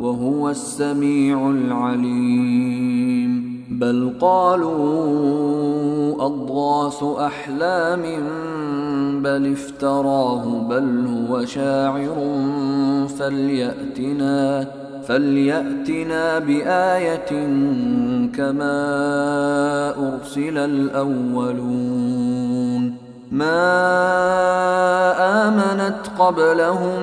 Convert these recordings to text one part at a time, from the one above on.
وهو السميع العليم. بل قالوا أضغاث أحلام بل افتراه بل هو شاعر فليأتنا فليأتنا بآية كما أرسل الأولون. ما آمنت قبلهم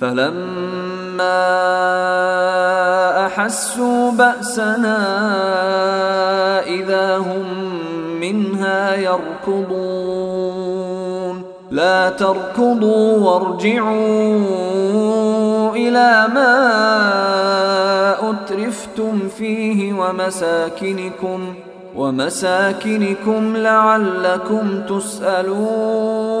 فلما أحسوا بأسنا إذا هم منها يركضون. لا تركضوا وارجعوا إلى ما أترفتم فيه ومساكنكم ومساكنكم لعلكم تسألون.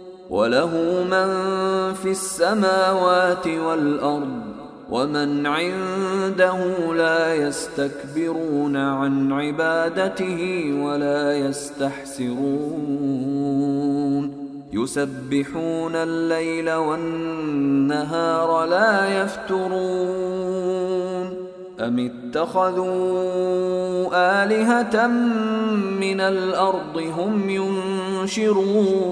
وله من في السماوات والأرض ومن عنده لا يستكبرون عن عبادته ولا يستحسرون. يسبحون الليل والنهار لا يفترون. أم اتخذوا آلهة من الأرض هم ينشرون؟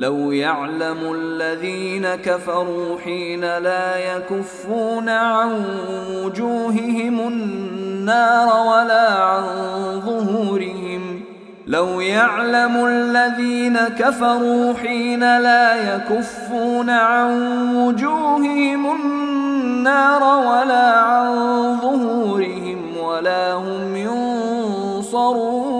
لو يعلم الذين كفروا حين لا يكفون عن وجوههم النار ولا عن ظهورهم. لو يعلم الذين كفروا حين لا يكفون عن وجوههم النار ولا عن ظهورهم ولا هم ينصرون.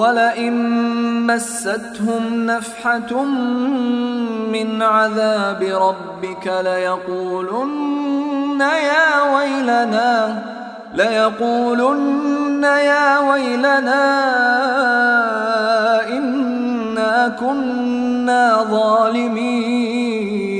ولئن مستهم نفحة من عذاب ربك ليقولن يا ويلنا ليقولن يا ويلنا إنا كنا ظالمين.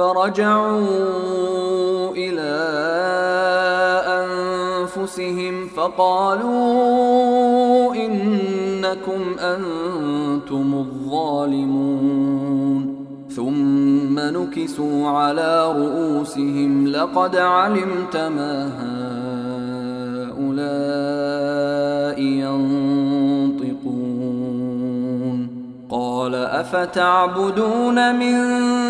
فرجعوا إلى أنفسهم فقالوا إنكم أنتم الظالمون ثم نكسوا على رؤوسهم لقد علمت ما هؤلاء ينطقون قال أفتعبدون من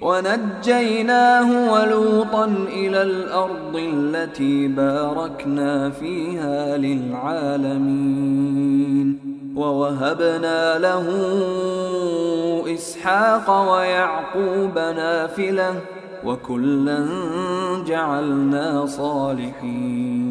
ونجيناه ولوطا إلى الأرض التي باركنا فيها للعالمين. ووهبنا له إسحاق ويعقوب نافلة وكلا جعلنا صالحين.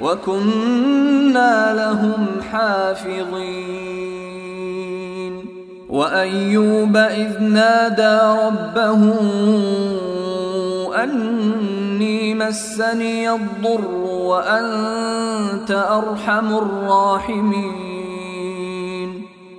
وكنا لهم حافظين. وأيوب إذ نادى ربه أني مسني الضر وأنت أرحم الراحمين.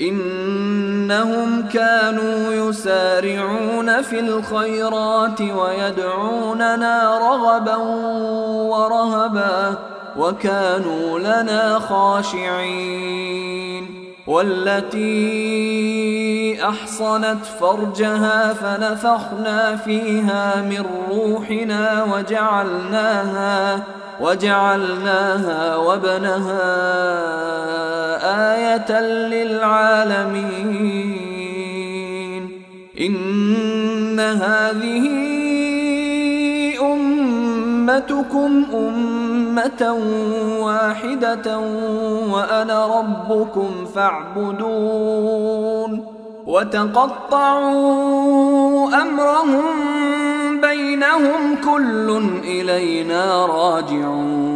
إنهم كانوا يسارعون في الخيرات ويدعوننا رغبا ورهبا وكانوا لنا خاشعين. والتي أحصنت فرجها فنفخنا فيها من روحنا وجعلناها وجعلناها وابنها آية للعالمين. إن هذه أمتكم أمة واحدة وأنا ربكم فاعبدون وتقطعوا أمرهم بينهم كل إلينا راجعون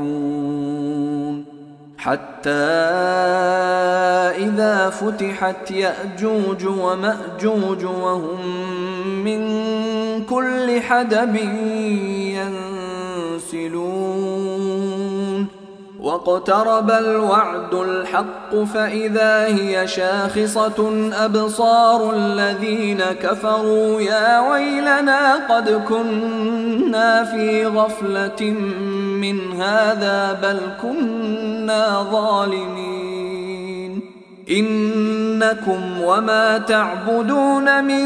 حتى إذا فتحت يأجوج ومأجوج وهم من كل حدب ينسلون. واقترب الوعد الحق فإذا هي شاخصة أبصار الذين كفروا يا ويلنا قد كنا في غفلة من هذا بل كنا ظالمين إنكم وما تعبدون من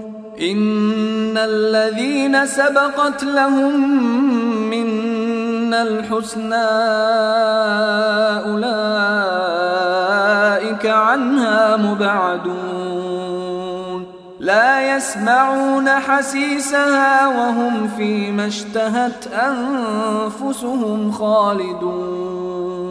إن الذين سبقت لهم منا الحسنى أولئك عنها مبعدون لا يسمعون حسيسها وهم فيما اشتهت أنفسهم خالدون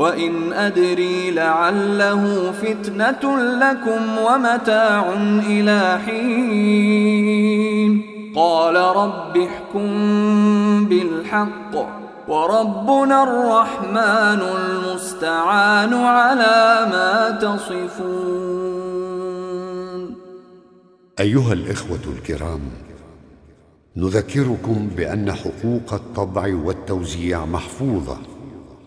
وان ادري لعله فتنه لكم ومتاع إلى حين قال رب احكم بالحق وربنا الرحمن المستعان على ما تصفون أيها الإخوة الكرام نذكركم بأن حقوق الطبع والتوزيع محفوظة.